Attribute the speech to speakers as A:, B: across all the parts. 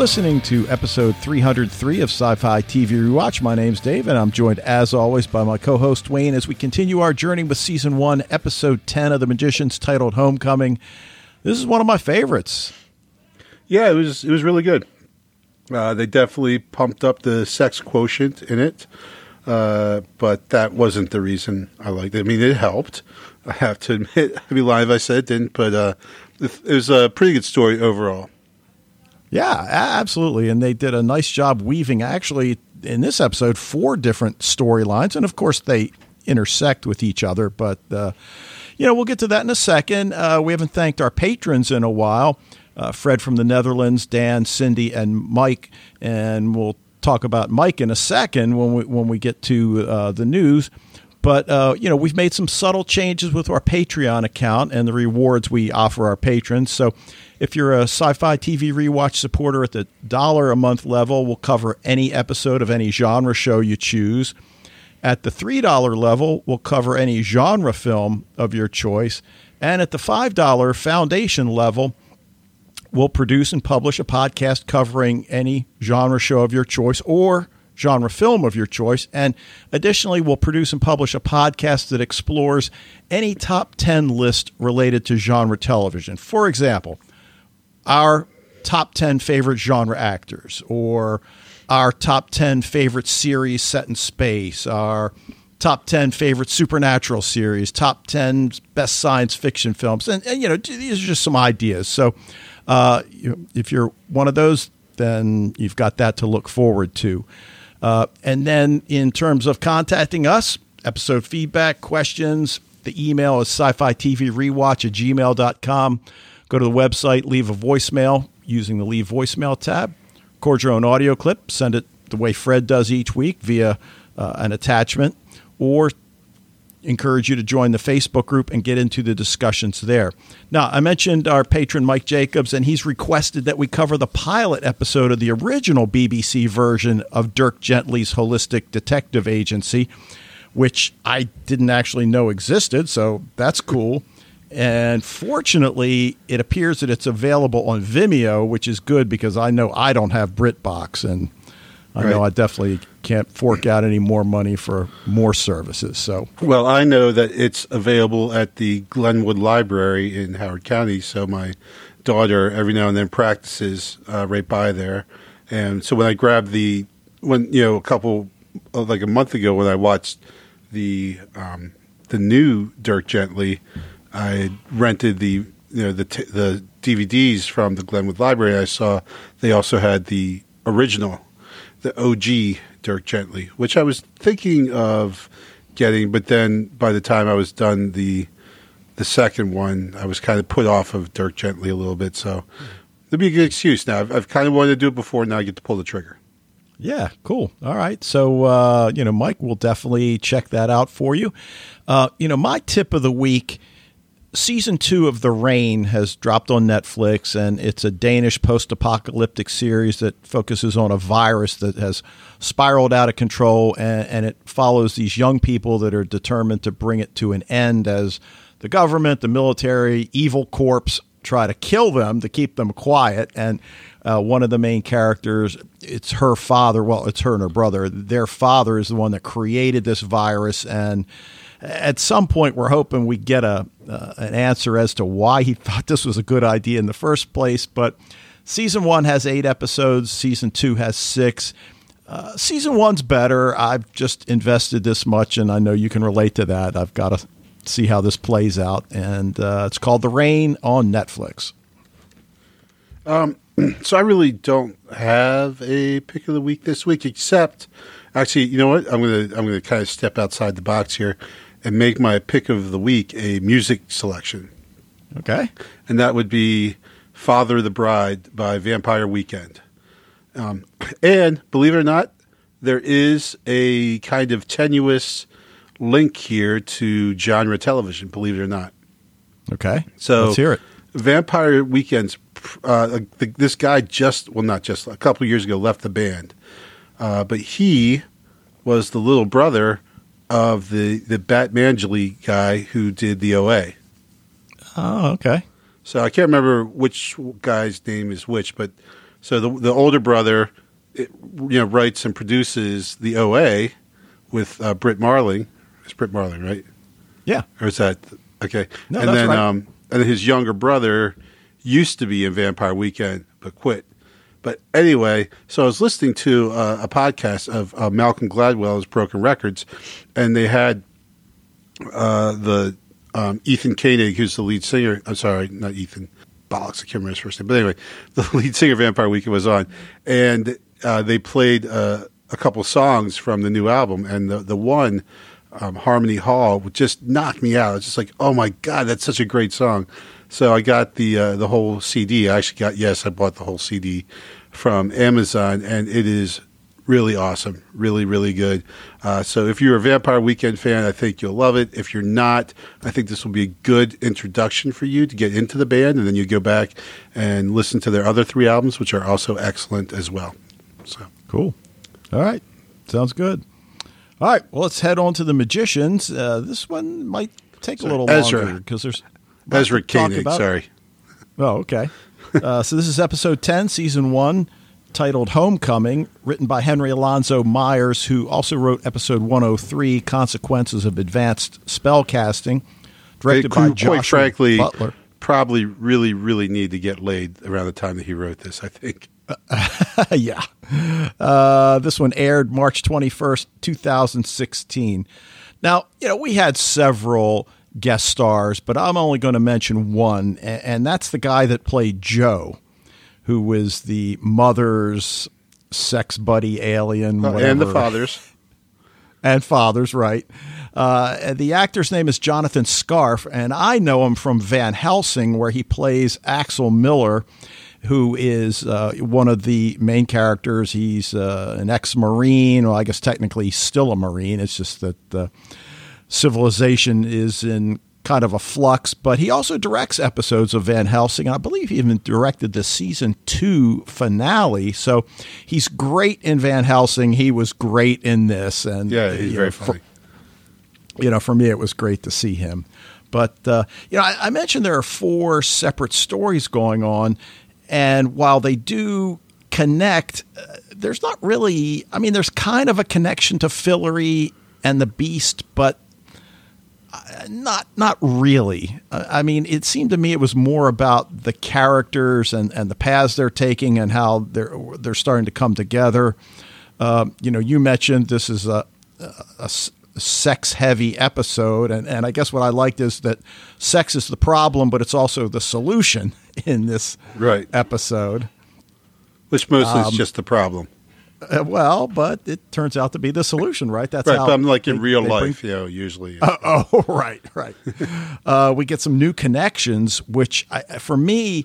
A: Listening to episode 303 of Sci Fi TV Rewatch. My name's Dave, and I'm joined, as always, by my co host Wayne as we continue our journey with season one, episode 10 of The Magicians, titled Homecoming. This is one of my favorites.
B: Yeah, it was it was really good. Uh, they definitely pumped up the sex quotient in it, uh, but that wasn't the reason I liked it. I mean, it helped. I have to admit, I'd be lying if I said it didn't, but uh, it was a pretty good story overall.
A: Yeah, absolutely. And they did a nice job weaving, actually, in this episode, four different storylines. And of course, they intersect with each other. But, uh, you know, we'll get to that in a second. Uh, we haven't thanked our patrons in a while uh, Fred from the Netherlands, Dan, Cindy, and Mike. And we'll talk about Mike in a second when we, when we get to uh, the news. But, uh, you know, we've made some subtle changes with our Patreon account and the rewards we offer our patrons. So if you're a sci fi TV rewatch supporter at the dollar a month level, we'll cover any episode of any genre show you choose. At the $3 level, we'll cover any genre film of your choice. And at the $5 foundation level, we'll produce and publish a podcast covering any genre show of your choice or genre film of your choice. And additionally, we'll produce and publish a podcast that explores any top 10 list related to genre television. For example, our top 10 favorite genre actors or our top 10 favorite series set in space, our top 10 favorite supernatural series, top 10 best science fiction films. And, and you know, these are just some ideas. So uh, you, if you're one of those, then you've got that to look forward to. Uh, and then in terms of contacting us, episode feedback, questions, the email is sci fi TV rewatch at gmail.com. Go to the website, leave a voicemail using the leave voicemail tab. Record your own audio clip, send it the way Fred does each week via uh, an attachment, or encourage you to join the Facebook group and get into the discussions there. Now, I mentioned our patron Mike Jacobs, and he's requested that we cover the pilot episode of the original BBC version of Dirk Gently's Holistic Detective Agency, which I didn't actually know existed, so that's cool. And fortunately, it appears that it's available on Vimeo, which is good because I know I don't have BritBox, and I right. know I definitely can't fork out any more money for more services. So,
B: well, I know that it's available at the Glenwood Library in Howard County. So my daughter every now and then practices uh, right by there, and so when I grabbed the when you know a couple like a month ago when I watched the um, the new Dirk Gently I rented the you know the t- the DVDs from the Glenwood Library. I saw they also had the original, the OG Dirk Gently, which I was thinking of getting, but then by the time I was done the the second one, I was kind of put off of Dirk Gently a little bit. So there'd be a good excuse now. I've, I've kind of wanted to do it before. Now I get to pull the trigger.
A: Yeah, cool. All right. So, uh, you know, Mike will definitely check that out for you. Uh, you know, my tip of the week season two of The Rain has dropped on Netflix, and it's a Danish post apocalyptic series that focuses on a virus that has spiraled out of control, and, and, it follows these young people that are determined to bring it to an end as the government, the military, evil corps try to kill them to keep them quiet. And uh, one of the main characters, it's her father, well, it's her and her brother. Their father is the one that created this virus and at some point we're hoping we get a uh, an answer as to why he thought this was a good idea in the first place. But season one has eight episodes. Season two has six. Uh, season one's better. I've just invested this much, and I know you can relate to that. I've got to see how this plays out, and uh, it's called The Rain on Netflix.
B: Um, so I really don't have a pick of the week this week, except actually, you know what? I'm gonna I'm gonna kind of step outside the box here and make my pick of the week a music selection.
A: Okay.
B: And that would be Father the Bride by Vampire Weekend. Um, and believe it or not, there is a kind of tenuous link here to genre television, believe it or not.
A: Okay.
B: So
A: let's hear it.
B: Vampire Weekends, uh, the, this guy just, well, not just, a couple years ago left the band. Uh, but he was the little brother of the the Batmanglij guy who did the OA.
A: Oh, okay.
B: So I can't remember which guy's name is which, but So the the older brother, it, you know, writes and produces the OA with uh, Brit Marling. It's Brit Marling, right?
A: Yeah.
B: Or is that okay?
A: No,
B: and
A: that's
B: then
A: right.
B: um, and then his younger brother used to be in Vampire Weekend but quit. But anyway, so I was listening to uh, a podcast of uh, Malcolm Gladwell's Broken Records, and they had uh, the um, Ethan Koenig, who's the lead singer. I'm sorry, not Ethan. Bollocks, I can't remember his first name. But anyway, the lead singer Vampire Weekend was on, and uh, they played uh, a couple songs from the new album, and the the one. Um, Harmony Hall just knock me out. It's just like, oh my god, that's such a great song. So I got the uh, the whole CD. I actually got yes, I bought the whole CD from Amazon, and it is really awesome, really really good. Uh, so if you're a Vampire Weekend fan, I think you'll love it. If you're not, I think this will be a good introduction for you to get into the band, and then you go back and listen to their other three albums, which are also excellent as well. So
A: Cool. All right. Sounds good. All right. Well, let's head on to the magicians. Uh, this one might take
B: Sorry,
A: a little
B: Ezra.
A: longer because there's
B: Ezra Koenig, sorry.
A: Oh, okay. uh, so this is episode 10, season one, titled Homecoming, written by Henry Alonzo Myers, who also wrote episode 103, Consequences of Advanced Spellcasting, directed by
B: Quite
A: Joshua
B: frankly,
A: Butler.
B: probably really, really need to get laid around the time that he wrote this. I think.
A: yeah. Uh, this one aired March 21st, 2016. Now, you know, we had several guest stars, but I'm only going to mention one, and that's the guy that played Joe, who was the mother's sex buddy alien.
B: Uh, and the fathers.
A: and fathers, right? Uh, the actor's name is Jonathan Scarfe, and I know him from Van Helsing, where he plays Axel Miller, who is uh, one of the main characters. He's uh, an ex-marine. Well, I guess technically still a marine. It's just that uh, civilization is in kind of a flux. But he also directs episodes of Van Helsing, I believe he even directed the season two finale. So he's great in Van Helsing. He was great in this, and
B: Yeah, he's very
A: know, for-
B: funny.
A: you know, for me, it was great to see him. But uh, you know, I, I mentioned there are four separate stories going on, and while they do connect, uh, there's not really. I mean, there's kind of a connection to Fillory and the Beast, but uh, not not really. Uh, I mean, it seemed to me it was more about the characters and, and the paths they're taking and how they're they're starting to come together. Um, you know, you mentioned this is a, a sex heavy episode, and, and I guess what I liked is that sex is the problem, but it's also the solution in this
B: Right.
A: episode.
B: Which mostly
A: Um,
B: is just the problem.
A: Uh, well, but it turns out to be the solution, right? That's
B: Right,
A: how
B: I'm like in
A: they-
B: real
A: they bring
B: life, you know, usually.
A: Oh, right, right. uh, we get some new connections, which I, for me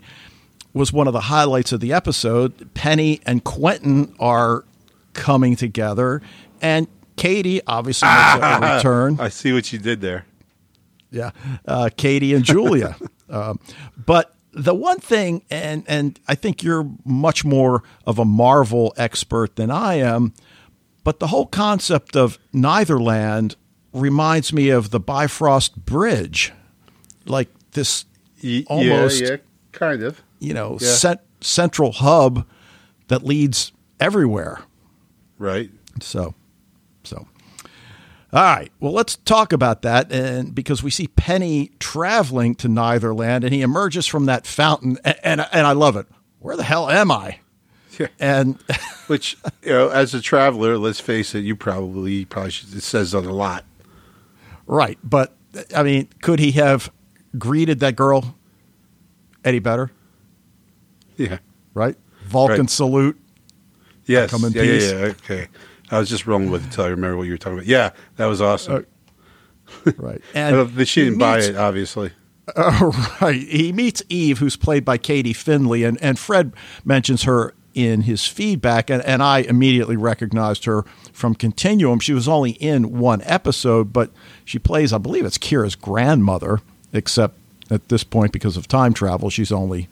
A: was one of the highlights of the episode. Penny and Quentin are coming together, and Katie obviously makes a return.
B: I see what you did there.
A: Yeah, uh, Katie and Julia. um, but the one thing, and and I think you're much more of a Marvel expert than I am, but the whole concept of Neitherland reminds me of the Bifrost Bridge, like this almost
B: yeah, yeah, kind of.
A: you know
B: Yeah.
A: cent- central hub that leads everywhere.
B: Right.
A: So, so. All right. Well, let's talk about that, and because we see Penny traveling to Neitherland, and he emerges from that fountain, and and, and I love it. Where the hell am I?
B: Yeah.
A: And
B: Which, you know, as a traveler, let's face it, you probably probably should, it says that a lot.
A: right, but I mean, could he have greeted that girl any better?
B: Yeah.
A: Right. Vulcan
B: Right.
A: salute.
B: Yes.
A: Come in
B: yeah,
A: peace.
B: yeah, yeah. Okay. I was just rolling with it until I remember what you were talking about. Yeah, that was awesome.
A: Right. And
B: she didn't buy it, obviously.
A: Uh, right. He meets Eve, who's played by Katie Findlay, and, and Fred mentions her in his feedback, and, and I immediately recognized her from Continuum. She was only in one episode, but she plays, I believe it's Kiera's grandmother, except at this point, because of time travel, she's only,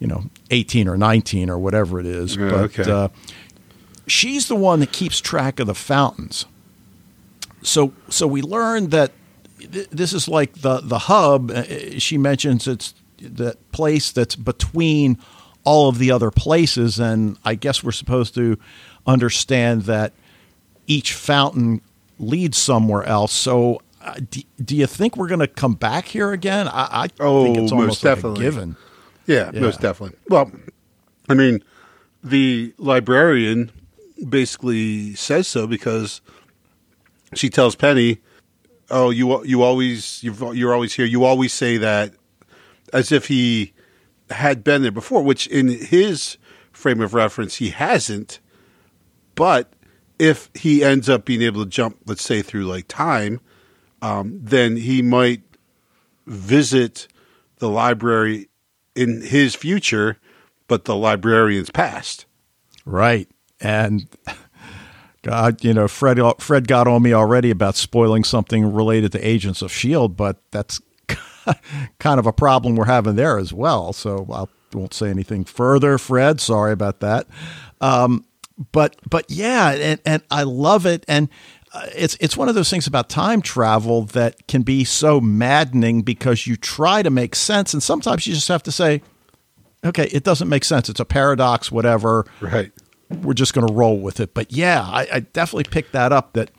A: you know, 18 or 19 or whatever it is.
B: Yeah,
A: but
B: okay.
A: uh, she's the one that keeps track of the fountains. So, so we learned that th- this is like the the hub. Uh, She mentions it's that place that's between all of the other places. And I guess we're supposed to understand that each fountain leads somewhere else. So, uh, do, do, you think we're going to come back here again? I, I
B: oh,
A: think it's almost
B: like definitely.
A: given.
B: Yeah, yeah, most definitely. Well, I mean, the librarian basically says so because she tells Penny, "Oh, you you always you're always here. You always say that as if he had been there before, which in his frame of reference he hasn't. But if he ends up being able to jump, let's say through like time, um, then he might visit the library in his future, but the librarian's past.
A: Right, and God, you know, Fred Fred got on me already about spoiling something related to Agents of Shield, but that's kind of a problem we're having there as well. So I won't say anything further, Fred. Sorry about that. Um, but but yeah, and, and I love it, and uh, it's it's one of those things about time travel that can be so maddening because you try to make sense, and sometimes you just have to say, okay, it doesn't make sense. It's a paradox, whatever.
B: Right
A: we're just going to roll with it. But yeah, I, I, definitely picked that up. That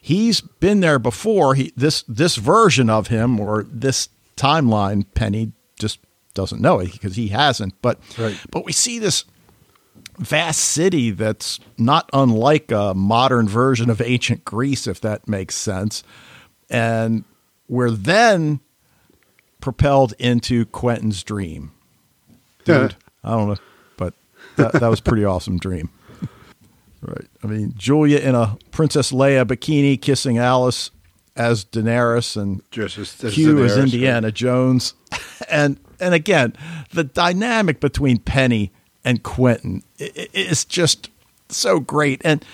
A: he's been there before. He this this version of him or this timeline, Penny just doesn't know it because he hasn't. But
B: right.
A: but we see this vast city that's not unlike a modern version of ancient Greece, if that makes sense. And we're then propelled into Quentin's dream. Dude, yeah. I don't know that, that was pretty awesome dream. Right. I mean, Julia in a Princess Leia bikini kissing Alice as Daenerys and
B: Just as, as
A: Q
B: Daenerys,
A: as Indiana right. Jones. And and again, the dynamic between Penny and Quentin is just so great. And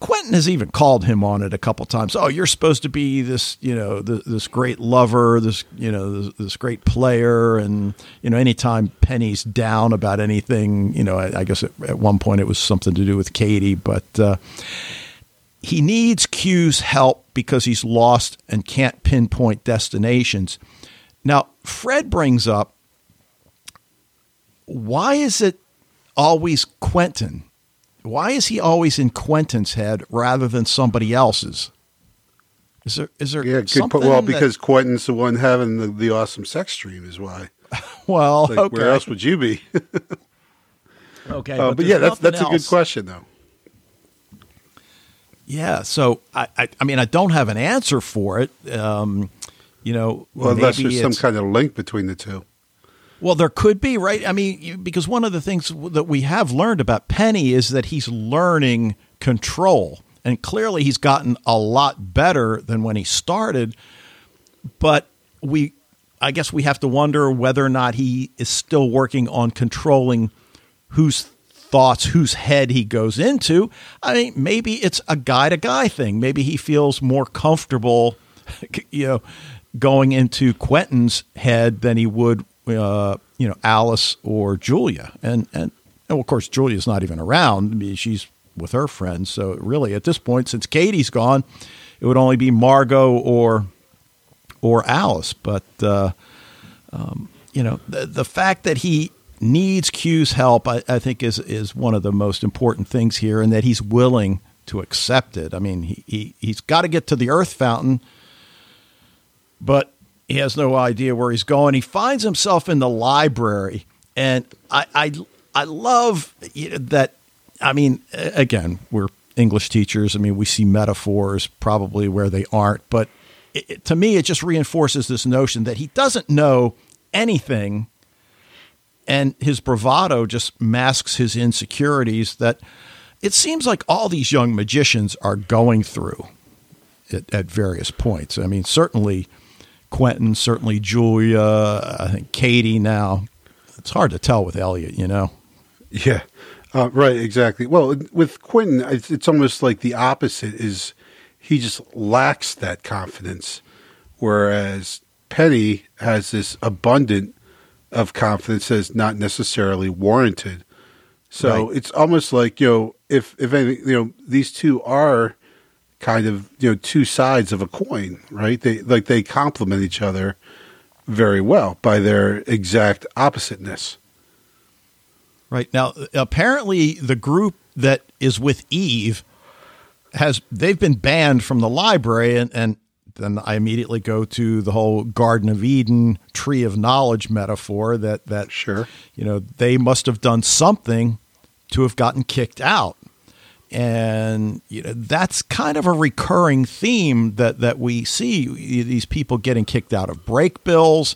A: Quentin has even called him on it a couple times. Oh, you're supposed to be this, you know, this, this great lover, this, you know, this, this, great player, and you know, anytime Penny's down about anything, you know, I, I guess at, at, one point it was something to do with Katie, but uh, he needs Q's help because he's lost and can't pinpoint destinations. Now, Fred brings up, why is it always Quentin? Why is he always in Quentin's head rather than somebody else's? Is there is there yeah, something
B: well because that, Quentin's the one having the, the awesome sex dream is why.
A: well,
B: like,
A: okay.
B: where else would you be?
A: okay,
B: uh,
A: but,
B: but yeah, that's that's else. a good question though.
A: Yeah, so I, I, I mean I don't have an answer for it. Um, you know,
B: well, unless there's some kind of link between the two.
A: Well, there could be, right? I mean, because one of the things that we have learned about Penny is that he's learning control. And clearly he's gotten a lot better than when he started. But we, I guess we have to wonder whether or not he is still working on controlling whose thoughts, whose head he goes into. I mean, maybe it's a guy to guy thing. Maybe he feels more comfortable, you know, going into Quentin's head than he would uh, you know, Alice or Julia. And, and, and of course, Julia's not even around. I mean, she's with her friends. So really, at this point, since Katie's gone, it would only be Margot or or Alice. But uh, um, you know, the, the fact that he needs Q's help, I, I, think, is is one of the most important things here, and that he's willing to accept it. I mean, he, he he's got to get to the Earth Fountain, but he has no idea where he's going. He finds himself in the library, and I I, I love that. I mean, again, we're English teachers. I mean, we see metaphors probably where they aren't, but it, to me, it just reinforces this notion that he doesn't know anything, and his bravado just masks his insecurities. That it seems like all these young magicians are going through at, at various points. I mean, certainly Quentin, certainly Julia, I think Katie now. It's hard to tell with Elliot, you know.
B: Yeah, uh, right, exactly. Well, with Quentin, it's, it's almost like the opposite is he just lacks that confidence, whereas Penny has this abundant of confidence that's not necessarily warranted. So right. it's almost like you know, if if anything, you know, these two are kind of you know two sides of a coin, right? They like they complement each other very well by their exact oppositeness.
A: Right now, apparently, the group that is with Eve has they've been banned from the library, and, and then I immediately go to the whole Garden of Eden, Tree of Knowledge metaphor that that
B: Sure.
A: you know they must have done something to have gotten kicked out, and you know that's kind of a recurring theme that that we see these people getting kicked out of Brakebills,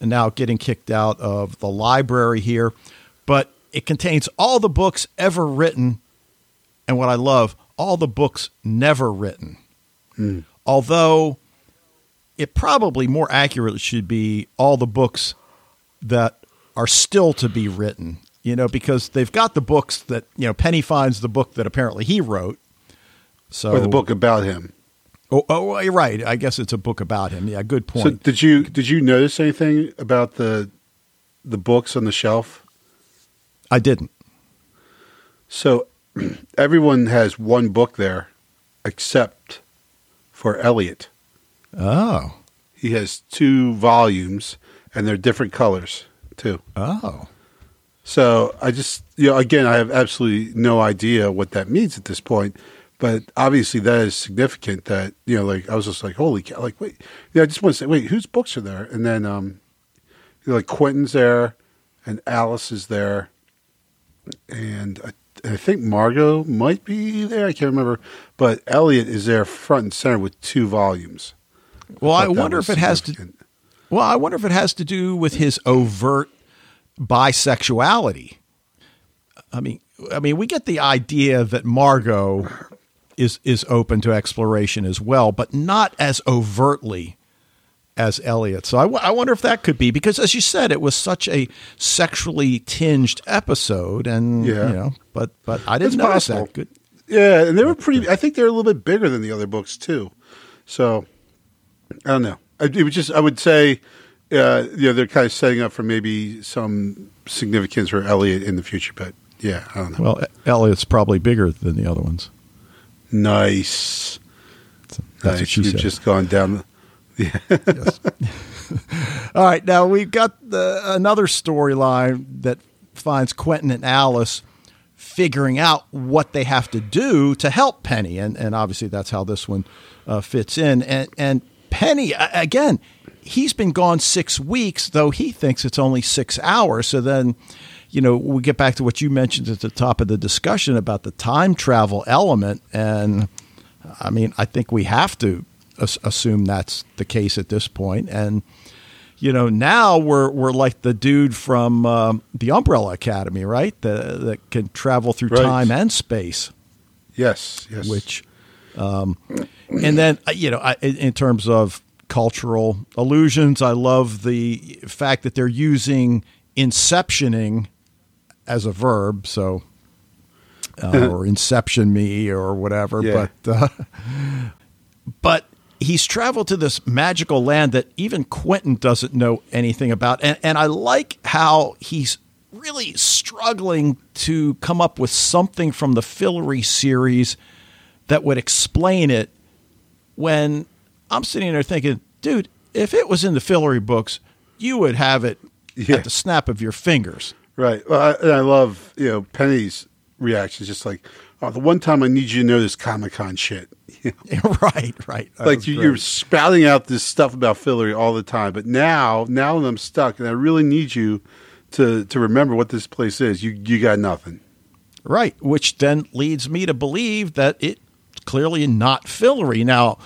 A: and now getting kicked out of the library here, but it contains all the books ever written, and what I love, all the books never written. Hmm. Although it probably more accurately should be all the books that are still to be written you know because they've got the books that you know penny finds the book that apparently he wrote so
B: Or the book about him.
A: oh, oh you're right i guess it's a book about him yeah good point.
B: So did you did you notice anything about the the books on the shelf?
A: i didn't
B: So everyone has one book there except for Elliot.
A: oh
B: He has two volumes and they're different colors too.
A: oh
B: So I just, you know, again, I have absolutely no idea what that means at this point. But obviously, that is significant. That you know, like I was just like, holy cow! Like, wait, yeah, I just want to say, wait, whose books are there? And then, um, you know, like Quentin's there, and Alice is there, and I, I think Margot might be there. I can't remember, but Elliot is there front and center with two volumes.
A: well i
B: that
A: wonder if it has to. Well, I wonder if it has to do with his overt bisexuality. I mean, I mean, we get the idea that Margot is is open to exploration as well, but not as overtly as Elliot. So I, w- I wonder if that could be because, as you said, it was such a sexually tinged episode, and
B: Yeah.
A: you know, but but I didn't
B: It's
A: notice
B: possible.
A: that. Good.
B: Yeah, and they were pretty. I think they're a little bit bigger than the other books too. So I don't know. I, it was just I would say, uh, you know, they're kind of setting up for maybe some significance for Elliot in the future. But yeah, I don't know.
A: Well, Elliot's probably bigger than the other ones.
B: nice.
A: That's
B: nice.
A: what she
B: You've
A: said.
B: just gone down. The,
A: All right, now we've got the, another storyline that finds Quentin and Alice figuring out what they have to do to help Penny, and and obviously that's how this one uh, fits in. And and Penny again, he's been gone six weeks, though he thinks it's only six hours. So then. You know, we get back to what you mentioned at the top of the discussion about the time travel element, and I mean, I think we have to as- assume that's the case at this point. And you know, now we're we're like the dude from um, the Umbrella Academy, right? The, that can travel through
B: Right.
A: time and space.
B: yes, yes.
A: Which, um, and then uh, you know, in terms of cultural illusions, I love the fact that they're using inceptioning as a verb. So. Uh, or inception me or whatever
B: Yeah.
A: but uh, but he's traveled to this magical land that even Quentin doesn't know anything about. And, and I like how he's really struggling to come up with something from the Fillory series that would explain it when I'm sitting there thinking, dude, if it was in the Fillory books, you would have it
B: Yeah.
A: at the snap of your fingers.
B: Right. Well, I, and I love you know Penny's reaction. Just like, oh, the one time I need you to know this Comic Con shit. You know?
A: right, right. That
B: like you, you're spouting out this stuff about Fillory all the time, but now, now that I'm stuck, and I really need you to to remember what this place is. You you got nothing.
A: Right, which then leads me to believe that it's clearly not Fillory. Now,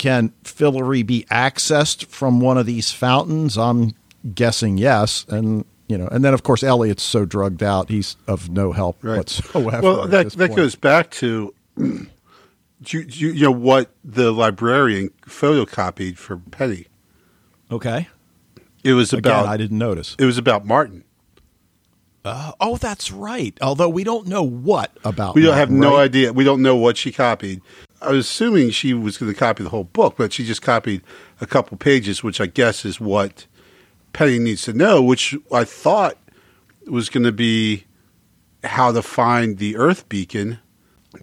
A: can Fillory be accessed from one of these fountains? I'm guessing yes, and you know, and then of course Elliot's so drugged out he's of no help
B: Right.
A: whatsoever.
B: well, that that
A: point.
B: goes back to you, you, you know what the librarian photocopied for Petty.
A: okay.
B: It was
A: Again,
B: about
A: I didn't notice.
B: it was about Martin.
A: Uh, oh, that's right. Although we don't know what about.
B: We don't have
A: Martin,
B: no
A: right?
B: idea. We don't know what she copied. I was assuming she was going to copy the whole book, but she just copied a couple pages, which I guess is what Penny needs to know. Which I thought was going to be how to find the Earth beacon,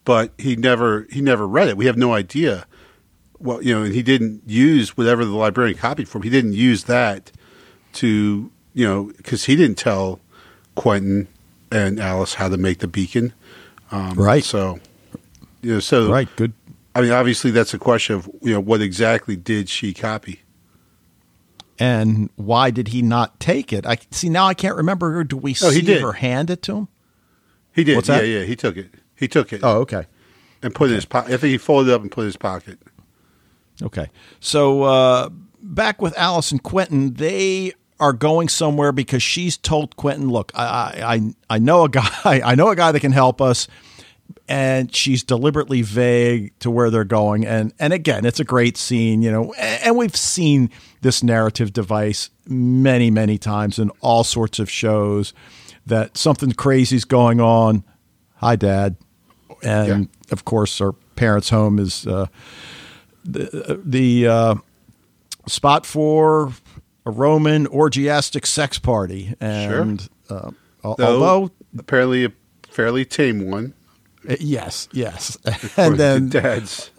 B: but he never he never read it. We have no idea. Well, you know, and he didn't use whatever the librarian copied from. He didn't use that to you know because he didn't tell Quentin and Alice how to make the beacon. Um,
A: Right.
B: So, you know, so
A: Right. Good.
B: I mean, obviously, that's a question of you know what exactly did she copy?
A: And why did he not take it? I see now. I can't remember. Do we
B: Oh, he
A: see
B: did.
A: her hand it to him?
B: He did.
A: What's
B: yeah,
A: that?
B: yeah. He took it. He took it
A: Oh, okay.
B: and put it in his pocket. I think he folded it up and put it in his pocket.
A: Okay. So uh, back with Alice and Quentin, they are going somewhere because she's told Quentin, "Look, I I- I know a guy. I know a guy that can help us." And she's deliberately vague to where they're going, and and again, it's a great scene, you know. And we've seen this narrative device many, many times in all sorts of shows. That something crazy's going on. Hi, Dad, and of course, our parents' home is uh, the the uh, spot for a Roman orgiastic sex party, and uh, although
B: apparently a fairly tame one.
A: Uh, yes, yes, and
B: the
A: then
B: dad's.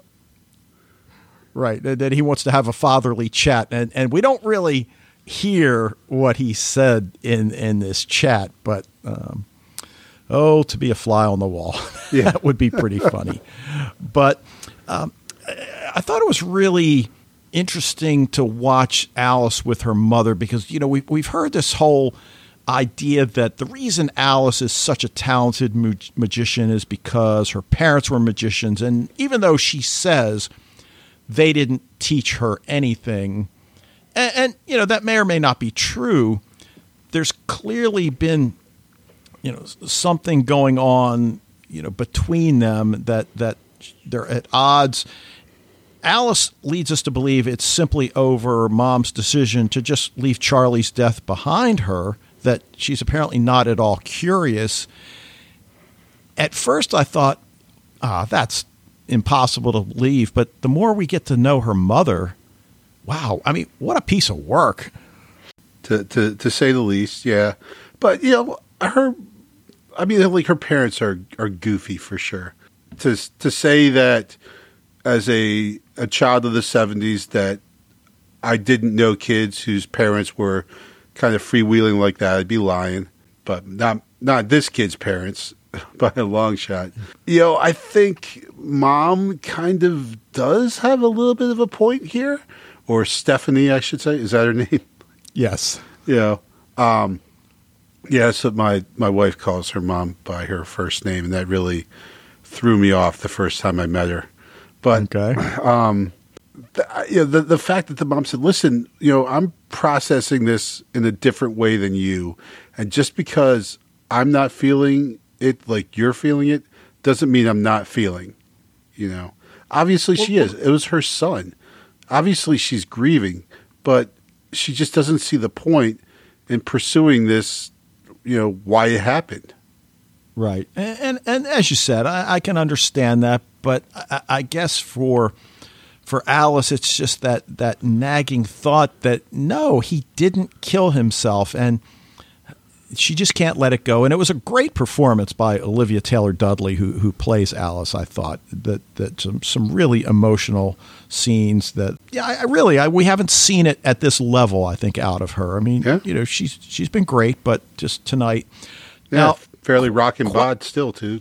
A: right, and then he wants to have a fatherly chat, and and we don't really hear what he said in in this chat, but. Um, Oh, to be a fly on the wall.
B: Yeah.
A: that would be pretty funny. But um, I thought it was really interesting to watch Alice with her mother because, you know, we, we've heard this whole idea that the reason Alice is such a talented mu- magician is because her parents were magicians. And even though she says they didn't teach her anything, and, and you know, that may or may not be true, there's clearly been you know something going on you know between them that that they're at odds alice leads us to believe it's simply over mom's decision to just leave charlie's death behind her that she's apparently not at all curious at first i thought ah that's impossible to believe. but the more we get to know her mother wow i mean what a piece of work
B: to, to to say the least. Yeah, but you know her. I mean, like her parents are are goofy for sure. To to say that as a a child of the seventies that I didn't know kids whose parents were kind of freewheeling like that, I'd be lying. But not not this kid's parents by a long shot. You know, I think mom kind of does have a little bit of a point here, or Stephanie, I should say. Is that her name?
A: yes
B: Yeah. Um, yeah, so my, my wife calls her mom by her first name, and that really threw me off the first time I met her. But
A: okay
B: the, Uh, you know, the the fact that the mom said, "Listen, you know, I'm processing this in a different way than you, and just because I'm not feeling it like you're feeling it, doesn't mean I'm not feeling." You know, obviously she is. It was her son. Obviously she's grieving, but she just doesn't see the point in pursuing this. You know why it happened.
A: Right, and and, and as you said, I, I can understand that, but I, I guess for for Alice, it's just that that nagging thought that no, he didn't kill himself, and she just can't let it go. And it was a great performance by Olivia Taylor Dudley, who who plays Alice. I thought that that some some really emotional scenes that yeah, I, I really I, we haven't seen it at this level. I think out of her. I mean,
B: Yeah.
A: you know, she's she's been great, but just tonight.
B: Yeah,
A: Now,
B: fairly rock and bod still too.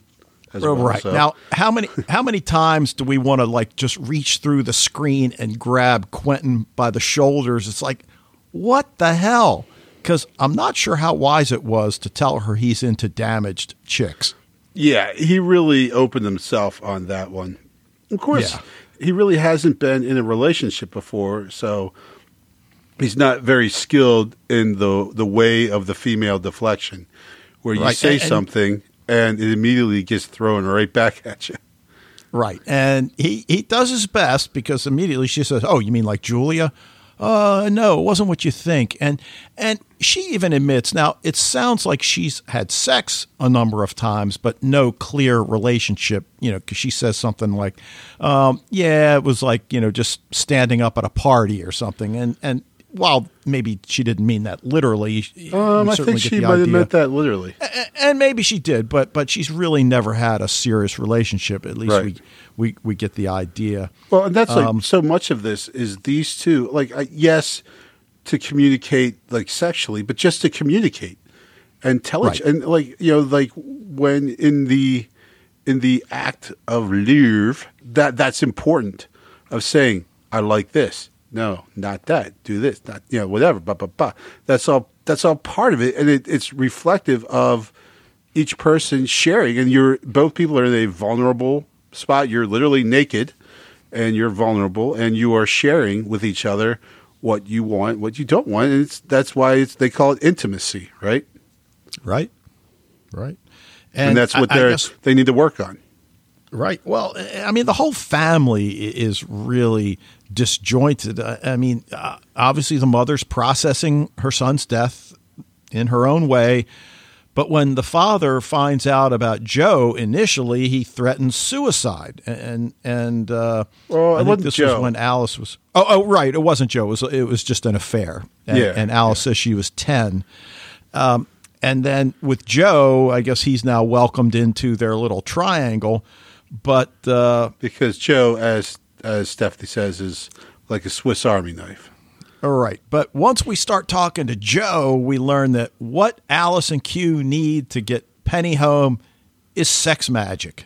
B: As
A: Oh,
B: well,
A: right
B: so.
A: now, how many how many times do we want to like just reach through the screen and grab Quentin by the shoulders? It's like, what the hell? Because I'm not sure how wise it was to tell her he's into damaged chicks.
B: Yeah, he really opened himself on that one. Of course,
A: Yeah.
B: he really hasn't been in a relationship before, so he's not very skilled in the the way of the female deflection, where you
A: Right,
B: say
A: and-
B: something and it immediately gets thrown right back at you.
A: Right. And he, he does his best because immediately she says, Oh, you mean like Julia? Uh no, it wasn't what you think. And and she even admits now it sounds like she's had sex a number of times, but no clear relationship, you know, because she says something like, um, yeah, it was like, you know, just standing up at a party or something. And and while maybe she didn't mean that literally,
B: Um, I
A: certainly
B: think she might have meant that literally.
A: A- and maybe she did, but but she's really never had a serious relationship. At least
B: Right.
A: we, we we get the idea.
B: Well, and that's like
A: Um,
B: so much of this is these two. Like, I, yes, to communicate like sexually, but just to communicate. and tell
A: Right.
B: each and like you know like when in the in the act of love that that's important of saying I like this no not that. Do this not you know whatever blah blah blah that's all that's all part of it and it, it's reflective of each person sharing and you're both people are in a vulnerable spot. You're literally naked and you're vulnerable and you are sharing with each other what you want what you don't want and it's that's why it's they call it intimacy right?
A: Right. Right.
B: and, that's what
A: I- I
B: they're
A: guess-
B: they need to work on
A: Right. Well, I mean, the whole family is really disjointed. I mean, uh, obviously, the mother's processing her son's death in her own way. But when the father finds out about Joe, initially he threatens suicide, and and uh,
B: Well,
A: I think this
B: Joe.
A: was when Alice was. Oh, oh, right, it wasn't Joe. It was it was just an affair. And,
B: Yeah,
A: and Alice says she was ten. Um, and then with Joe, I guess he's now welcomed into their little triangle. But uh,
B: because Joe, as as Stephanie says, is like a Swiss Army knife.
A: all right. But once we start talking to Joe, we learn that what Alice and Q need to get Penny home is sex magic.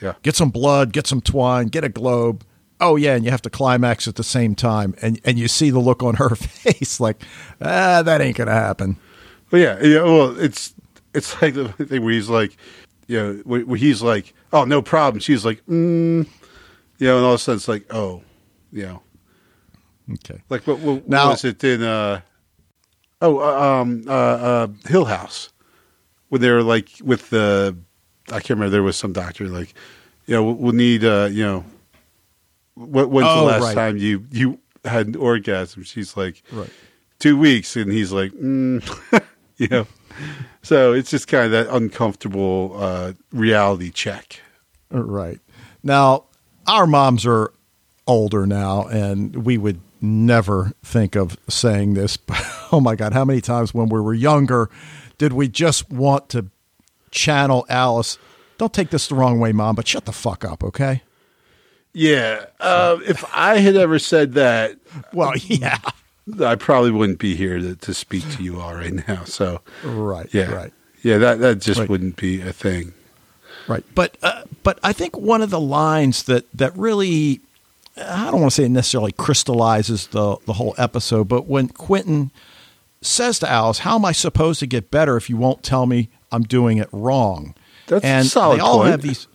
B: Yeah,
A: Get some blood, get some twine, get a globe. Oh yeah, and you have to climax at the same time, and and you see the look on her face, like ah, that ain't gonna happen.
B: Well, yeah, yeah. Well, it's it's like the thing where he's like, you know, where, where he's like, "Oh, no problem." She's like, mm, you know, and all of a sudden it's like, "Oh, you know,
A: Okay.
B: like what, what,
A: Now-
B: what was it in? Uh, oh, uh, um, uh, uh, Hill House, when they were like with the, I can't remember. There was some doctor like, you know, we'll need, uh, you know, what, when's
A: Oh,
B: the last
A: right.
B: time you you had an orgasm? She's like,
A: Right.
B: two weeks, and he's like, mm, you know. So it's just kind of that uncomfortable uh, reality check.
A: Right. Now, our moms are older now, and we would never think of saying this. But oh my God, how many times when we were younger did we just want to channel Alice? Don't take this the wrong way, mom, but shut the fuck up, okay?
B: Yeah, uh, if I had ever said that,
A: Well, yeah.
B: I probably wouldn't be here to, to speak to you all right now. So
A: Right.
B: yeah,
A: Right.
B: yeah, that that just
A: Right.
B: wouldn't be a thing.
A: Right, but uh, but I think one of the lines that that really I don't want to say it necessarily crystallizes the the whole episode, but when Quentin says to Alice, "How am I supposed to get better if you won't tell me I'm doing it wrong?"
B: That's a
A: and
B: solid
A: they all
B: point.
A: have these,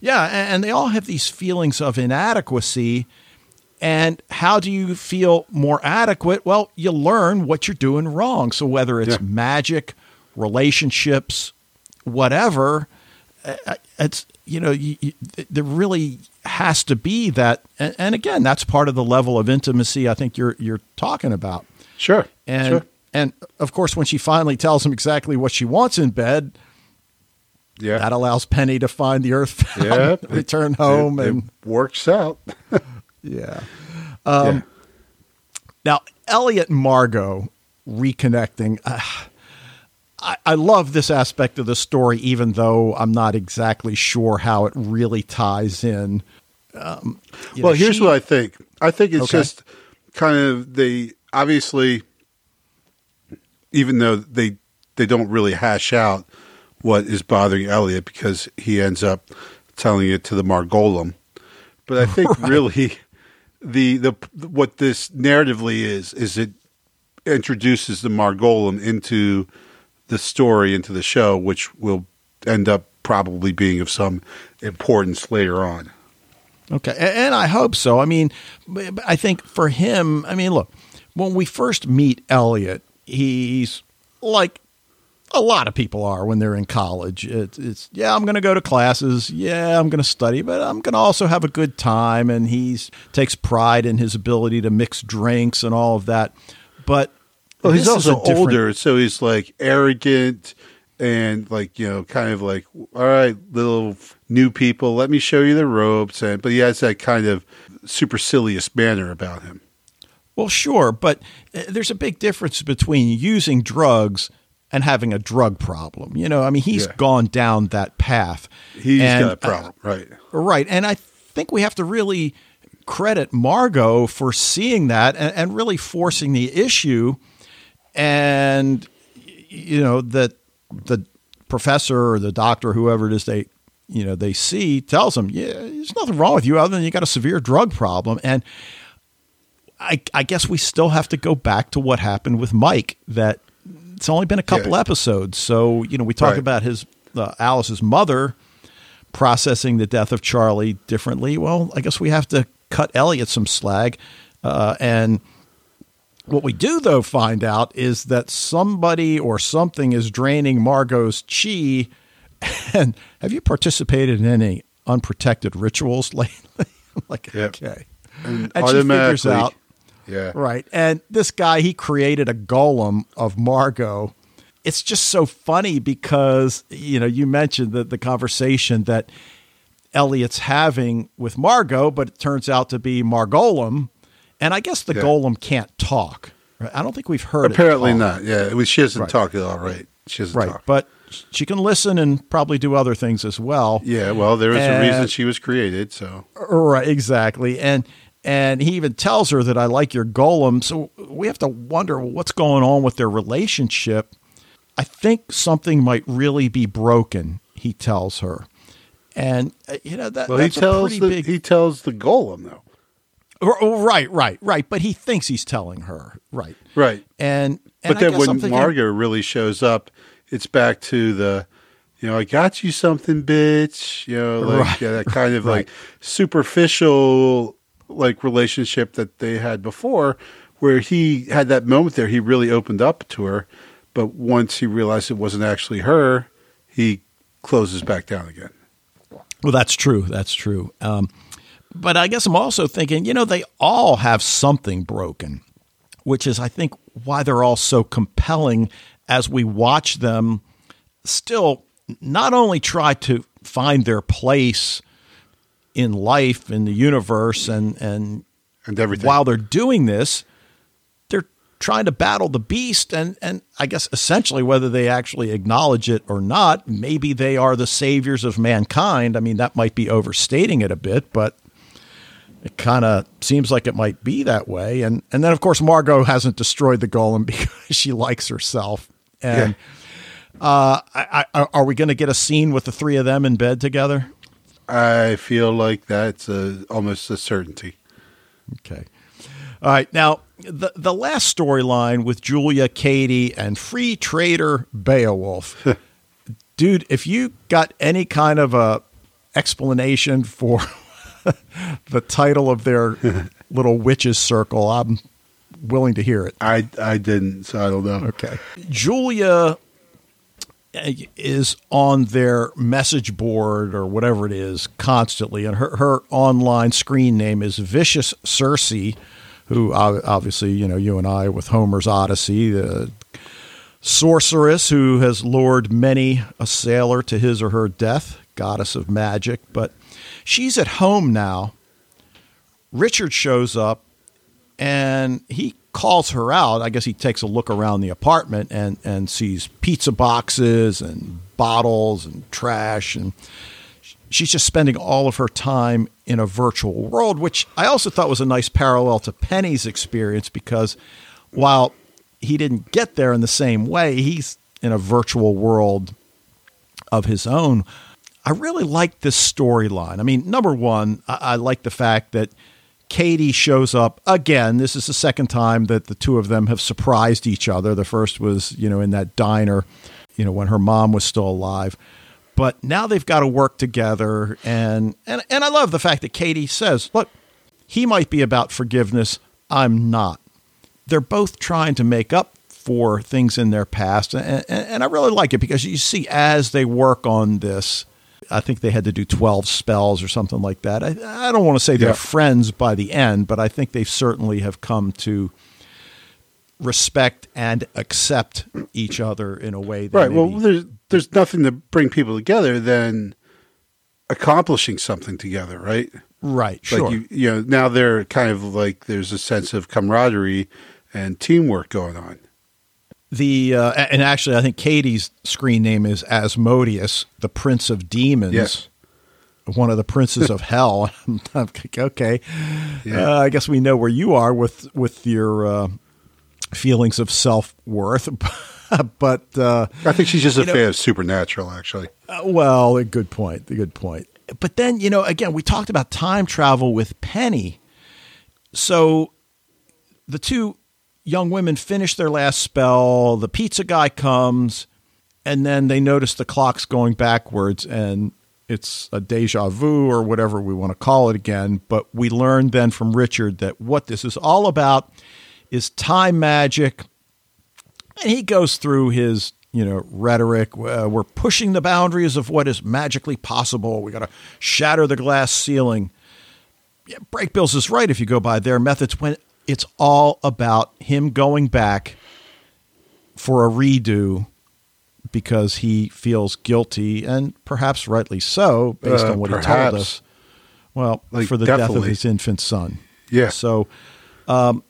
A: yeah, and, and they all have these feelings of inadequacy. And how do you feel more adequate? Well, you learn what you're doing wrong. So whether it's
B: Yeah.
A: magic, relationships, whatever, uh, it's you know you, you, there really has to be that, and, and again, that's part of the level of intimacy I think you're you're talking about.
B: Sure,
A: And
B: sure.
A: and of course, when she finally tells him exactly what she wants in bed,
B: yeah,
A: that allows Penny to find the Earth,
B: yeah,
A: return
B: It-
A: home,
B: it,
A: and
B: works out.
A: yeah.
B: yeah.
A: Now, Elliot and Margot reconnecting. Uh, I, I love this aspect of the story, even though I'm not exactly sure how it really ties in. Um,
B: well,
A: know,
B: here's
A: she-
B: what I think. I think it's
A: Okay.
B: just kind of they obviously, even though they they don't really hash out what is bothering Elliot because he ends up telling it to the Margolem. But I think really the the what this narratively is is it introduces the Margolem into the story into the show, which will end up probably being of some importance later on.
A: Okay, and I hope so. I mean, I think for him, I mean, look, when we first meet Elliot, he's like a lot of people are when they're in college. It's, it's yeah, I'm going to go to classes. Yeah, I'm going to study, but I'm going to also have a good time. And he's takes pride in his ability to mix drinks and all of that. But
B: Well, he's also
A: different-
B: older, so he's like arrogant and like you know, kind of like, all right, little new people, let me show you the ropes, and but he has that kind of supercilious manner about him.
A: Well, sure, but uh, there's a big difference between using drugs and having a drug problem. You know, I mean, he's
B: Yeah.
A: gone down that path.
B: He's
A: And,
B: got a problem, right?
A: uh, right. And I think we have to really credit Margot for seeing that and, and really forcing the issue. And, you know, that the professor or the doctor, whoever it is they you know they see, tells them, yeah, there's nothing wrong with you other than you got a severe drug problem. And I, I guess we still have to go back to what happened with Mike. That it's only been a couple
B: Yeah.
A: episodes, so you know we talk
B: Right.
A: about his uh, Alice's mother processing the death of Charlie differently. Well, I guess we have to cut Eliot some slag. Uh, and what we do, though, find out is that somebody or something is draining Margot's chi. And have you participated in any unprotected rituals lately? like,
B: Yep.
A: okay.
B: And,
A: And she figures out,
B: yeah,
A: Right. And this guy, he created a golem of Margot. It's just so funny because, you know, you mentioned the, the conversation that Eliot's having with Margot, but it turns out to be Margolem. And I guess the
B: Yeah.
A: golem can't talk. Right? I don't think we've heard
B: Apparently not. Yeah, it was, she doesn't
A: Right.
B: talk at all. Right, she doesn't
A: Right.
B: talk.
A: But she can listen and probably do other things as well.
B: yeah, well, there is a reason she was created. So
A: Right, exactly. And and he even tells her that I like your golem. So we have to wonder what's going on with their relationship. I think something might really be broken, he tells her. And uh, you know that
B: well, he tells the
A: big
B: he tells the golem though.
A: R- oh, right, right, right, but he thinks he's telling her. Right.
B: Right.
A: And, and
B: But then when
A: thinking-
B: Margot really shows up, it's back to the, you know, I got you something, bitch. You know, like
A: Right.
B: yeah, that kind of
A: Right.
B: like superficial like relationship that they had before, where he had that moment there, he really opened up to her, but once he realized it wasn't actually her, he closes back down again.
A: Well, that's true. That's true. Um, but I guess I'm also thinking, you know, they all have something broken, which is, I think, why they're all so compelling as we watch them still not only try to find their place in life, in the universe, and, and
B: And everything.
A: while they're doing this, they're trying to battle the beast and and I guess essentially whether they actually acknowledge it or not, maybe they are the saviors of mankind. I mean, that might be overstating it a bit, but it kind of seems like it might be that way. And and then of course Margot hasn't destroyed the golem because she likes herself. And uh, I, I, are we going to get a scene with the three of them in bed together?
B: I feel like that's a, almost a certainty.
A: Okay. All right. Now, the the last storyline with Julia, Katie, and free trader Beowulf. Dude, if you got any kind of a explanation for the title of their little witches circle, I'm willing to hear it.
B: I I didn't, so I don't know.
A: Okay. Julia is on their message board or whatever it is constantly, and her, her online screen name is Vicious Circe, who obviously, you know, you and I with Homer's Odyssey, the sorceress who has lured many a sailor to his or her death, goddess of magic. But she's at home now. Richard shows up and he calls her out. I guess he takes a look around the apartment and, and sees pizza boxes and bottles and trash. And she's just spending all of her time in a virtual world, which I also thought was a nice parallel to Penny's experience because while he didn't get there in the same way, he's in a virtual world of his own. I really like this storyline. I mean, number one, I, I like the fact that Katie shows up again. This is the second time that the two of them have surprised each other. The first was, you know, in that diner, you know, when her mom was still alive. But now they've got to work together and and and I love the fact that Katie says, "Look, he might be about forgiveness, I'm not." They're both trying to make up for things in their past and, and, and I really like it because you see as they work on this I think they had to do 12 spells or something like that. I, I don't want to say they're
B: Yeah.
A: friends by the end, but I think they certainly have come to respect and accept each other in a way that
B: Right. Well, there's there's nothing to bring people together than accomplishing something together, right?
A: right, sure.
B: Like you, you know, now they're kind of like there's a sense of camaraderie and teamwork going on.
A: The uh, and actually I think Katie's screen name is Asmodeus, the prince of demons.
B: Yes.
A: One of the princes of hell. Like, okay,
B: Yeah.
A: uh, I guess we know where you are with with your uh, feelings of self worth. but uh,
B: I think she's just a
A: know-
B: fan of Supernatural, actually.
A: uh, well, a good point. A good point. But then, you know, again, we talked about time travel with Penny. So the two young women finish their last spell. The pizza guy comes, and then they notice the clock's going backwards, and it's a deja vu or whatever we want to call it again. But we learn then from Richard that what this is all about is time magic and he goes through his you know rhetoric uh, we're pushing the boundaries of what is magically possible we got to shatter the glass ceiling yeah, Brakebills is right if you go by their methods when it's all about him going back for a redo because he feels guilty and perhaps rightly so based
B: Uh,
A: on what he told us well
B: Like,
A: for the death of his infant son
B: Yeah.
A: so um,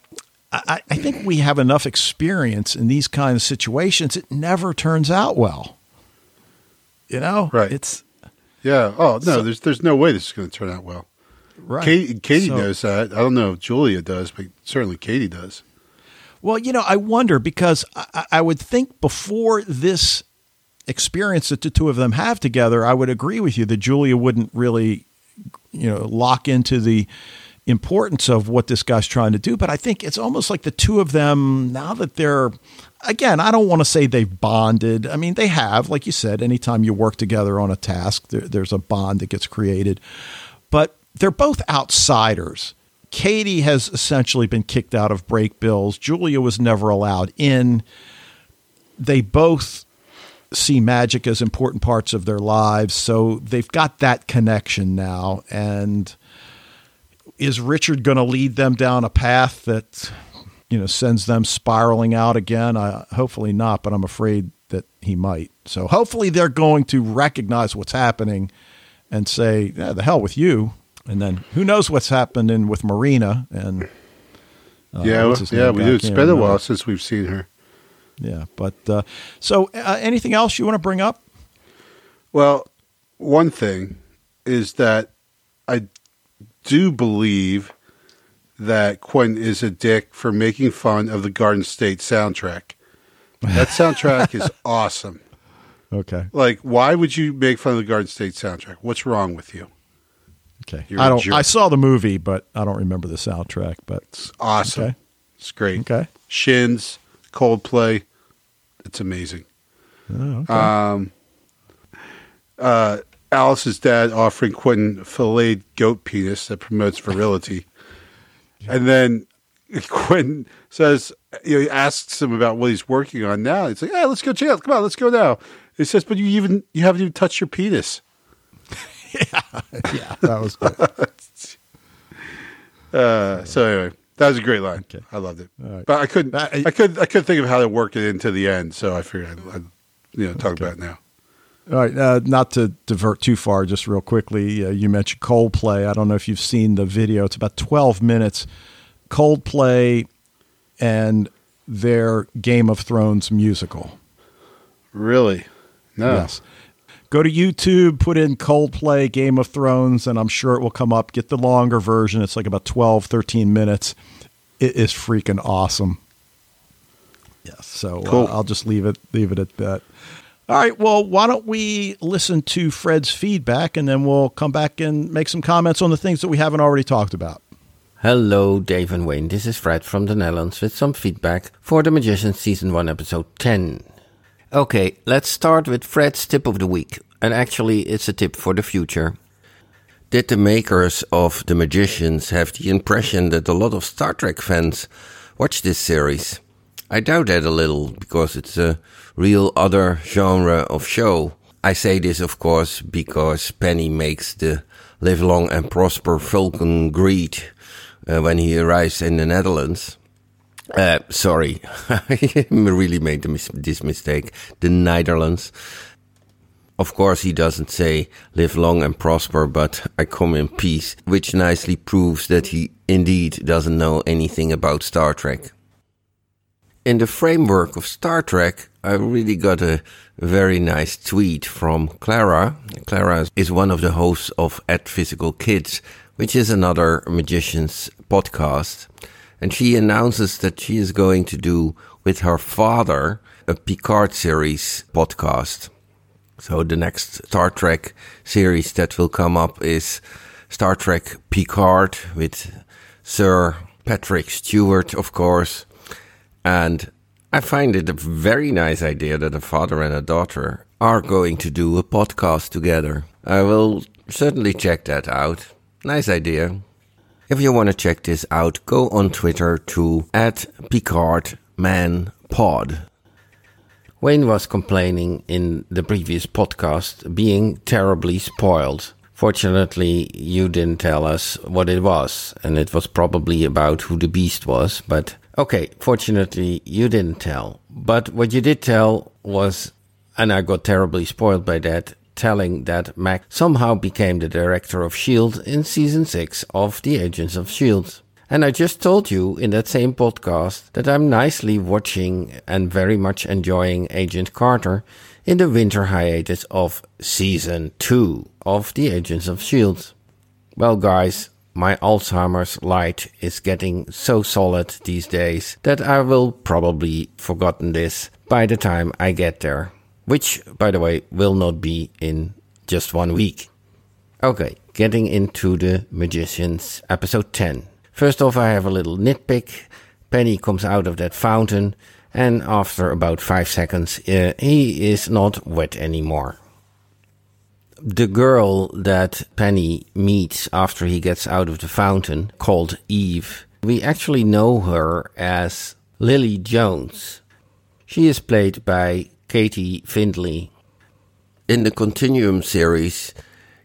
A: I, I think we have enough experience in these kind of situations. It never turns out well. You know,
B: Right.
A: It's
B: Yeah. Oh no,
A: So-
B: there's there's no way this is going to turn out well.
A: Right.
B: Katie, Katie
A: So-
B: knows that. I don't know if Julia does, but certainly Katie does.
A: Well, you know, I wonder because I, I would think before this experience that the two of them have together, I would agree with you that Julia wouldn't really, you know, lock into the importance of what this guy's trying to do. But I think it's almost like the two of them now that they're. Again, I don't want to say they've bonded. I mean, they have, like you said, anytime you work together on a task, there, there's a bond that gets created. They're both outsiders. Katie has essentially been kicked out of Brakebills. Julia was never allowed in. They both see magic as important parts of their lives, so they've got that connection now. And is Richard going to lead them down a path that you know sends them spiraling out again? Hopefully not, but I'm afraid that he might. So hopefully they're going to recognize what's happening and say, yeah, "The hell with you." And then who knows what's happening with Marina and uh,
B: yeah, yeah, we do. It's been a while since we've seen her.
A: Yeah, but uh, so uh, anything else you want to bring up?
B: Well, one thing is that I do believe that Quentin is a dick for making fun of the Garden State soundtrack. That soundtrack is awesome.
A: Okay,
B: Like, why would you make fun of the Garden State soundtrack? What's wrong with you?
A: Okay.
B: You're
A: I don't. I saw the movie, but I don't remember the soundtrack. But
B: It's awesome.
A: Okay.
B: It's great.
A: okay,
B: Shins, Coldplay. It's amazing.
A: Oh, okay.
B: Um, uh, Alice's dad offering Quentin filleted goat penis that promotes virility. and then Quentin says, you know, he asks him about what he's working on now. He's like, hey, let's go check out. Come on, let's go now. He says, but you even you haven't even touched your penis.
A: yeah, that was good.
B: Uh, so anyway, that was a great line.
A: Okay.
B: I loved it.
A: Right.
B: But I couldn't.
A: Uh,
B: I could. I couldn't think of how to work it into the end. So I figured I'd, I'd you know talk about it now.
A: All right, uh, not to divert too far, just real quickly. Uh, you mentioned Coldplay. I don't know if you've seen the video. It's about 12 minutes. Coldplay and their Game of Thrones musical.
B: Really? No.
A: Yes. Go to YouTube, put in Coldplay Game of Thrones, and I'm sure it will come up. Get the longer version. It's like about 12, 13 minutes. It is freaking awesome. Yes. So uh, I'll just leave it leave it at that. All right. Well, why don't we listen to Fred's feedback and then we'll come back and make some comments on the things that we haven't already talked about.
C: Hello, Dave and Wayne. This is Fred from the Netherlands with some feedback for The Magician Season 1, Episode 10. Okay, let's start with Fred's tip of the week. And actually, it's a tip for the future. Did the makers of The Magicians have the impression that a lot of Star Trek fans watch this series? I doubt that a little, because it's a real other genre of show. I say this, of course, because Penny makes the live long and prosper Vulcan greet uh, when he arrives in the Netherlands. Uh, sorry, I really made mis- this mistake. The Netherlands. Of course, he doesn't say live long and prosper, but I come in peace, which nicely proves that he indeed doesn't know anything about Star Trek. In the framework of Star Trek, I really got a very nice tweet from Clara. Clara is one of the hosts of At Physical Kids, which is another magician's podcast. And she announces that she is going to do with her father a Picard series podcast. So the next Star Trek series that will come up is Star Trek Picard with Sir Patrick Stewart, of course. And I find it a very nice idea that a father and a daughter are going to do a podcast together. I will certainly check that out. Nice idea. If you want to check this out, go on Twitter to at PicardManPod. Wayne was complaining in the previous podcast being terribly spoiled. Fortunately, you didn't tell us what it was, and it was probably about who the beast was, but okay, fortunately, you didn't tell. But what you did tell was, and I got terribly spoiled by that, telling that Mack somehow became the director of S.H.I.E.L.D. in season 6 of The Agents of S.H.I.E.L.D. And I just told you in that same podcast that I'm nicely watching and very much enjoying Agent Carter in the winter hiatus of season 2 of The Agents of S.H.I.E.L.D. Well, guys, my Alzheimer's light is getting so solid these days that I will probably forgotten this by the time I get there which, by the way, will not be in just one week. Okay, getting into the Magicians, episode 10. First off, I have a little nitpick. Penny comes out of that fountain, and after about five seconds, uh, he is not wet anymore. The girl that Penny meets after he gets out of the fountain, called Eve, we actually know her as Lily Jones. She is played by Katie Findlay. In the Continuum series,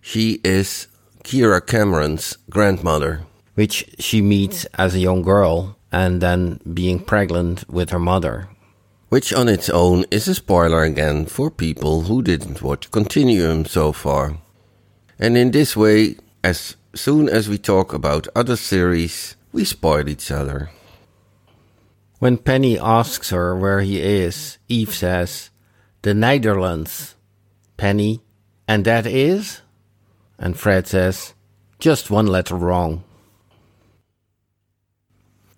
C: she is Kiera Cameron's grandmother, which she meets as a young girl and then being pregnant with her mother. Which on its own is a spoiler again for people who didn't watch Continuum so far. And in this way, as soon as we talk about other series, we spoil each other. When Penny asks her where he is, Eve says, The Netherlands. Penny, and that is? And Fred says, Just one letter wrong.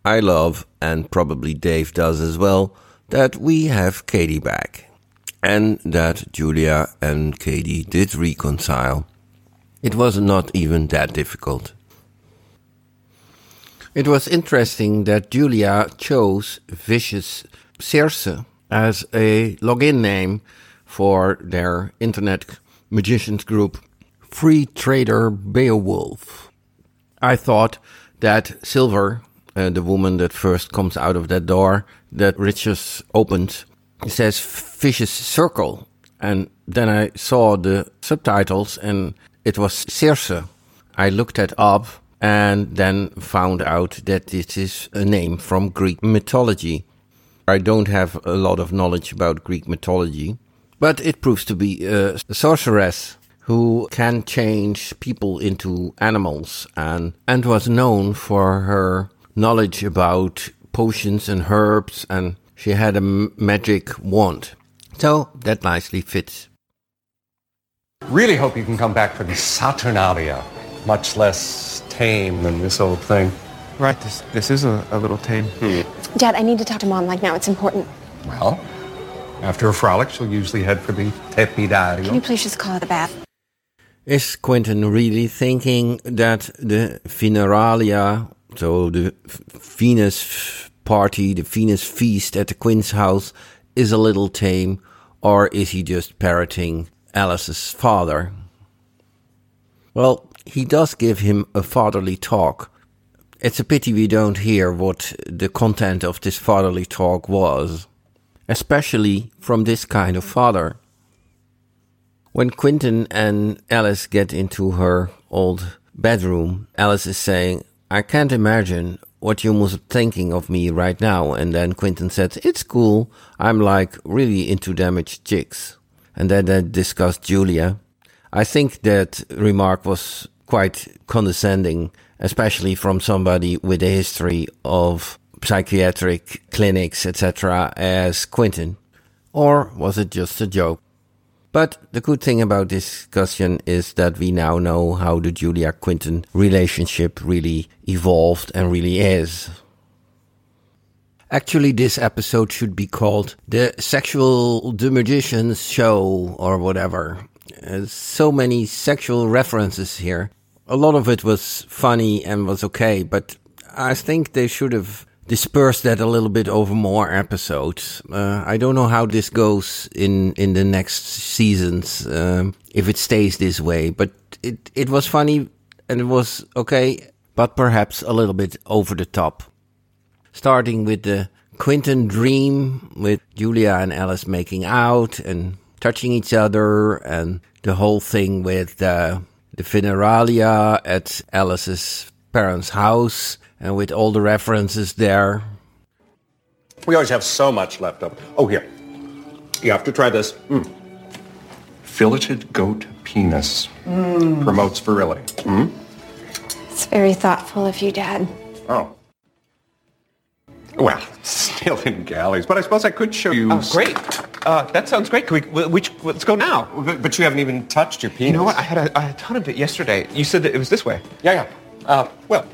C: I love, and probably Dave does as well, that we have Katie back. And that Julia and Katie did reconcile. It was not even that difficult. It was interesting that Julia chose Vicious Circe as a login name for their internet magicians group, Free Trader Beowulf. I thought that Silver, uh, the woman that first comes out of that door that Richards opened, says Vicious Circle. And then I saw the subtitles and it was Circe. I looked that up and then found out that this is a name from Greek mythology. I don't have a lot of knowledge about Greek mythology, but it proves to be a sorceress who can change people into animals and, and was known for her knowledge about potions and herbs, and she had a magic wand. So that nicely fits.
D: Really hope you can come back for the Saturnalia. Much less tame than this old thing.
E: Right, this, this is a, a little tame. Hmm.
F: Dad, I need to talk to Mom like now. It's important.
D: Well, after a frolic, she'll usually head for the
F: Can you please just call it a bath?
C: Is Quentin really thinking that the Veneralia, so the Venus party, the Venus feast at the Queen's house, is a little tame, or is he just parroting Alice's father? Well, he does give him a fatherly talk. It's a pity we don't hear what the content of this fatherly talk was, especially from this kind of father. When Quentin and Alice get into her old bedroom, Alice is saying, I can't imagine what you must be thinking of me right now. And then Quentin says, It's cool. I'm like really into damaged chicks. And then they discuss Julia. I think that remark was quite condescending, especially from somebody with a history of psychiatric clinics, etc., as Quentin. Or was it just a joke? But the good thing about this discussion is that we now know how the Julia Quentin relationship really evolved and really is. Actually, this episode should be called The Sexual The Magicians Show or whatever. There's so many sexual references here. A lot of it was funny and was okay, but I think they should have dispersed that a little bit over more episodes. Uh, I don't know how this goes in, in the next seasons, um, if it stays this way, but it, it was funny and it was okay, but perhaps a little bit over the top starting with the Quentin dream with Julia and Alice making out and touching each other and the whole thing with uh, the Veneralia at Alice's parents' house and with all the references there.
D: We always have so much left over. Oh, here. You have to try this. Mm. Filleted goat penis promotes virility. Mm?
F: It's very thoughtful of you, Dad.
D: Oh. Well, still in galleys, but I suppose I could show you.
E: Oh, great. Uh, that sounds great. Can we, which, let's go now.
D: But, but you haven't even touched your penis.
E: You know what? I had a, I had a ton of it yesterday. You said that it was this way.
D: Yeah, yeah. Uh, well,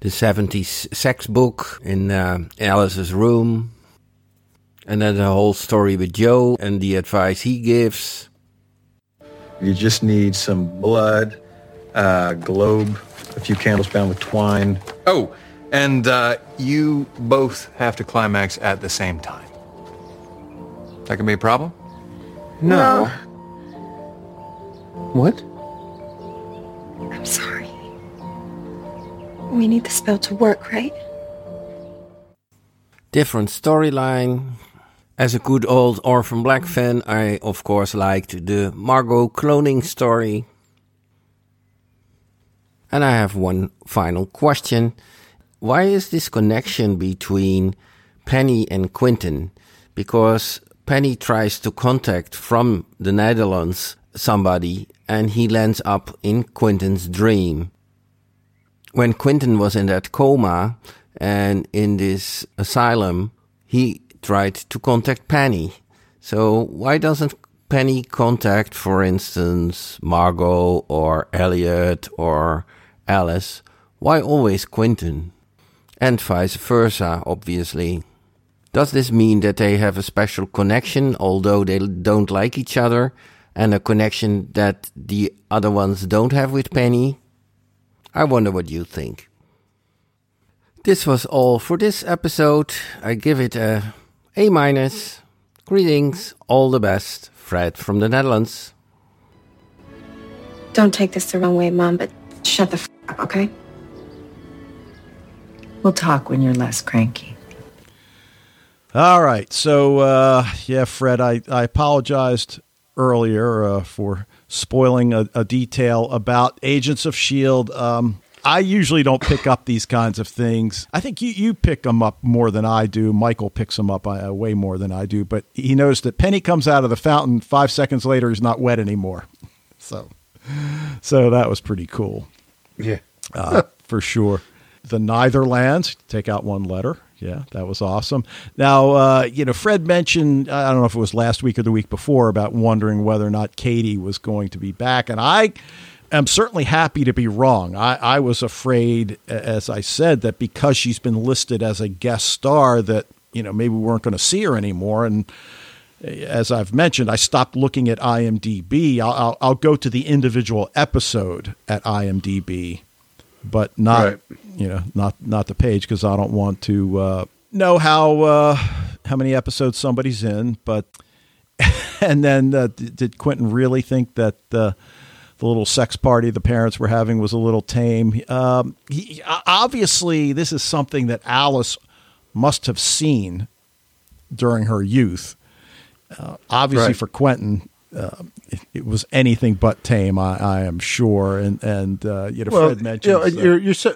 C: The 70s sex book in uh, Alice's room. And then the whole story with Joe and the advice he gives.
G: You just need some blood, uh, globe, a few candles bound with twine.
E: Oh, and uh, you both have to climax at the same time. That can be a problem?
G: No. What?
F: I'm sorry. We need the spell to work, right?
C: different storyline. As a good old Orphan Black fan, I of course liked the Margot cloning story. And I have one final question. Why is this connection between Penny and Quentin? Because Penny tries to contact from the Netherlands somebody and he lands up in Quentin's dream when Quentin was in that coma and in this asylum, he tried to contact Penny. So why doesn't Penny contact, for instance, Margot or Eliot or Alice? Why always Quentin? And vice versa, obviously. Does this mean that they have a special connection, although they don't like each other, and a connection that the other ones don't have with Penny? I wonder what you think. This was all for this episode. I give it a A minus. Greetings, all the best. Fred from the Netherlands.
F: Don't take this the wrong way, Mom, but shut the f up, okay?
H: We'll talk when you're less cranky.
A: All right. So, uh, yeah, Fred, I, I apologized earlier uh, for spoiling a, a detail about Agents of S.H.I.E.L.D. Um, I usually don't pick up these kinds of things. I think you, you pick them up more than I do. Michael picks them up uh, way more than I do. But he knows that Penny comes out of the fountain five seconds later, he's not wet anymore. So, so that was pretty cool
B: Yeah.
A: uh, for sure. The Netherlands, take out one letter. Yeah, that was awesome. Now, uh, you know, Fred mentioned, I don't know if it was last week or the week before, about wondering whether or not Katie was going to be back. And I am certainly happy to be wrong. I, I was afraid, as I said, that because she's been listed as a guest star, that, you know, maybe we weren't going to see her anymore. And as I've mentioned, I stopped looking at IMDb. I'll, I'll, I'll go to the individual episode at IMDb, but not
B: Right.
A: you know not not the page because I don't want to uh, know how uh, how many episodes somebody's in. But and then uh, did Quentin really think that uh, the little sex party the parents were having was a little tame? Um, he, obviously, this is something that Alice must have seen during her youth. Uh, obviously,
B: Right.
A: for Quentin, uh, it, it was anything but tame. I, I am sure, and and uh, you know, Fred mentioned
B: you know, you're you're sa-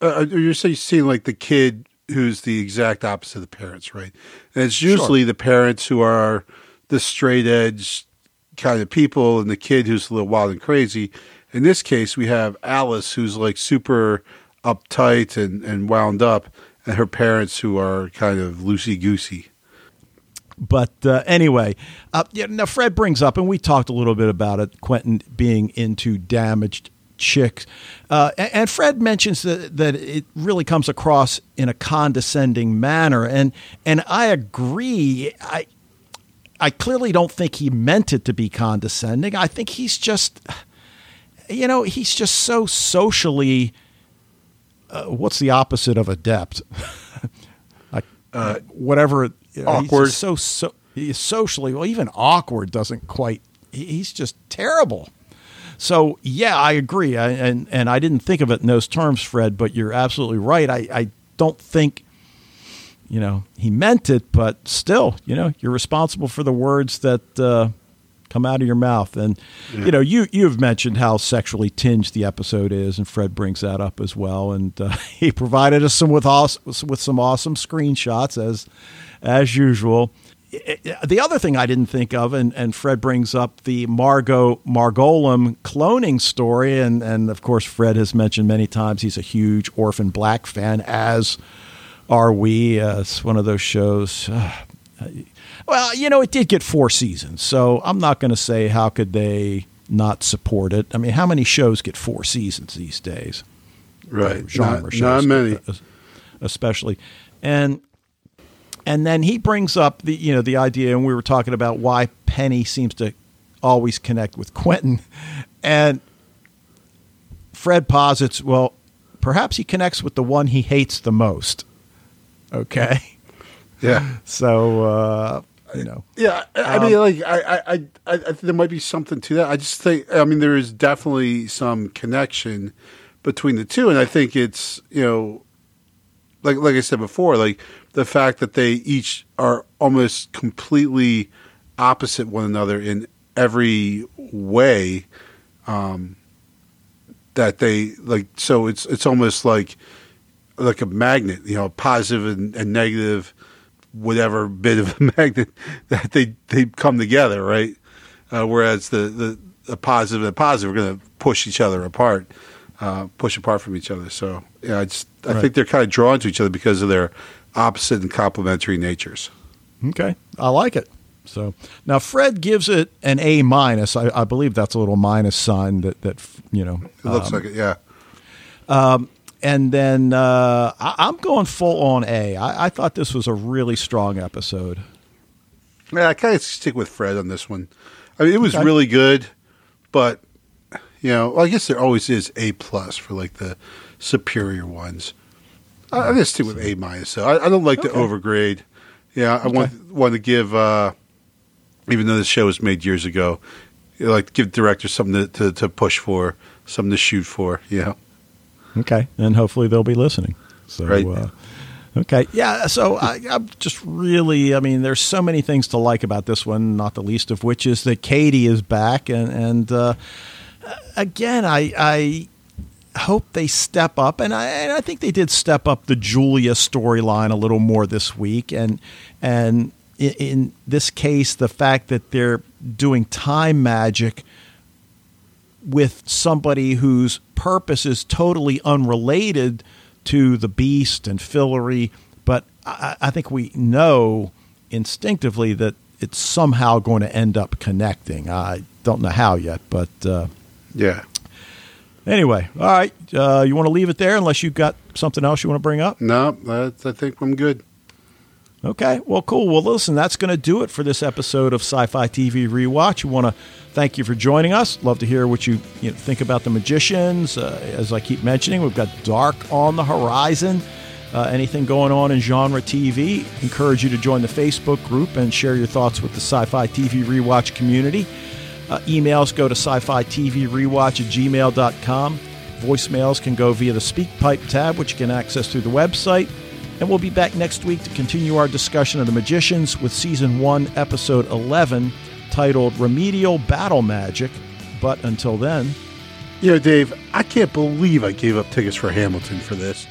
B: uh, you're say- seeing like the kid who's the exact opposite of the parents, right? And it's usually the parents who are the straight edge kind of people, and the kid who's a little wild and crazy. In this case, we have Alice, who's like super uptight and, and wound up, and her parents who are kind of loosey goosey.
A: But uh, anyway, uh, yeah, now Fred brings up, and we talked a little bit about it. Quentin being into damaged chicks. Uh, and Fred mentions that, that it really comes across in a condescending manner, and and I agree. I I clearly don't think he meant it to be condescending. I think he's just, you know, he's just so socially. Uh, what's the opposite of adept? like, whatever. You know,
B: awkward.
A: so so socially well. Even awkward doesn't quite. He's just terrible. So yeah, I agree, I, and and I didn't think of it in those terms, Fred. But you're absolutely right. I, I don't think, you know, he meant it, but still, you know, you're responsible for the words that uh, come out of your mouth. And you know, you you've mentioned how sexually tinged the episode is, and Fred brings that up as well. And uh, he provided us some with awesome, with some awesome screenshots as as usual. The other thing I didn't think of, and, and Fred brings up the Margot Margolem cloning story, and, and of course Fred has mentioned many times he's a huge Orphan Black fan, as are we. Uh, it's one of those shows. well, you know, it did get four seasons, so I'm not going to say how could they not support it. I mean, how many shows get four seasons these days?
B: Right.
A: genre
B: Not,
A: shows,
B: not many.
A: especially. And and then he brings up the you know the idea, and we were talking about why Penny seems to always connect with Quentin, and Fred posits, well, perhaps he connects with the one he hates the most. Okay,
B: Yeah.
A: so uh, you know,
B: Yeah, I, I mean, like, I, I, I, I there might be something to that. I just think, I mean, there is definitely some connection between the two, and I think it's, you know, like, like I said before, like the fact that they each are almost completely opposite one another in every way. Um, that they like, so it's it's almost like like a magnet, you know, positive and, and negative whatever bit of a magnet that they they come together, right? Uh, whereas the, the the positive and the positive are going to push each other apart, uh, push apart from each other. So yeah, I just I
A: Right.
B: think they're kind of drawn to each other because of their opposite and complementary natures.
A: Okay, I like it. So now Fred gives it an A minus. I, I believe that's a little minus sign that that you know.
B: It looks
A: um,
B: like it, yeah.
A: and then uh, I, I'm going full on A. I, I thought this was a really strong episode.
B: Yeah, I kind of stick with Fred on this one. I mean, it was
A: Okay.
B: really good, but you know, well, I guess there always is A plus for like the superior ones. I, I'm gonna stick with A minus. So I, I don't like to
A: Okay.
B: overgrade. Yeah, I want want to give, uh, even though this show was made years ago, like give directors something to, to, to push for, something to shoot for. Yeah.
A: Okay, and hopefully they'll be listening. So,
B: Right.
A: uh, okay, yeah. So I, I'm just really, I mean, there's so many things to like about this one. Not the least of which is that Katie is back, and and uh, again, I I hope they step up, and I and I think they did step up the Julia storyline a little more this week, and and in, in this case, the fact that they're doing time magic with somebody whose purpose is totally unrelated to the beast and Fillory, but I, I think we know instinctively that it's somehow going to end up connecting. I don't know how yet, but uh,
B: yeah.
A: Anyway, all right. Uh, you want to leave it there unless you've got something else you want to bring up?
B: No, that's, I think I'm good.
A: Okay, well, cool. Well, listen, that's going to do it for this episode of Sci-Fi TV Rewatch. We want to thank you for joining us. Love to hear what you, you know, think about the Magicians. Uh, as I keep mentioning, we've got Dark on the horizon. Uh, anything going on in genre TV? Encourage you to join the Facebook group and share your thoughts with the Sci-Fi TV Rewatch community. Uh, emails go to sci-fi TV rewatch at gmail.com. Voicemails can go via the Speak Pipe tab, which you can access through the website. And we'll be back next week to continue our discussion of The Magicians with Season 1, Episode 11, titled Remedial Battle Magic. But until then,
B: You know, Dave, I can't believe I gave up tickets for Hamilton for this.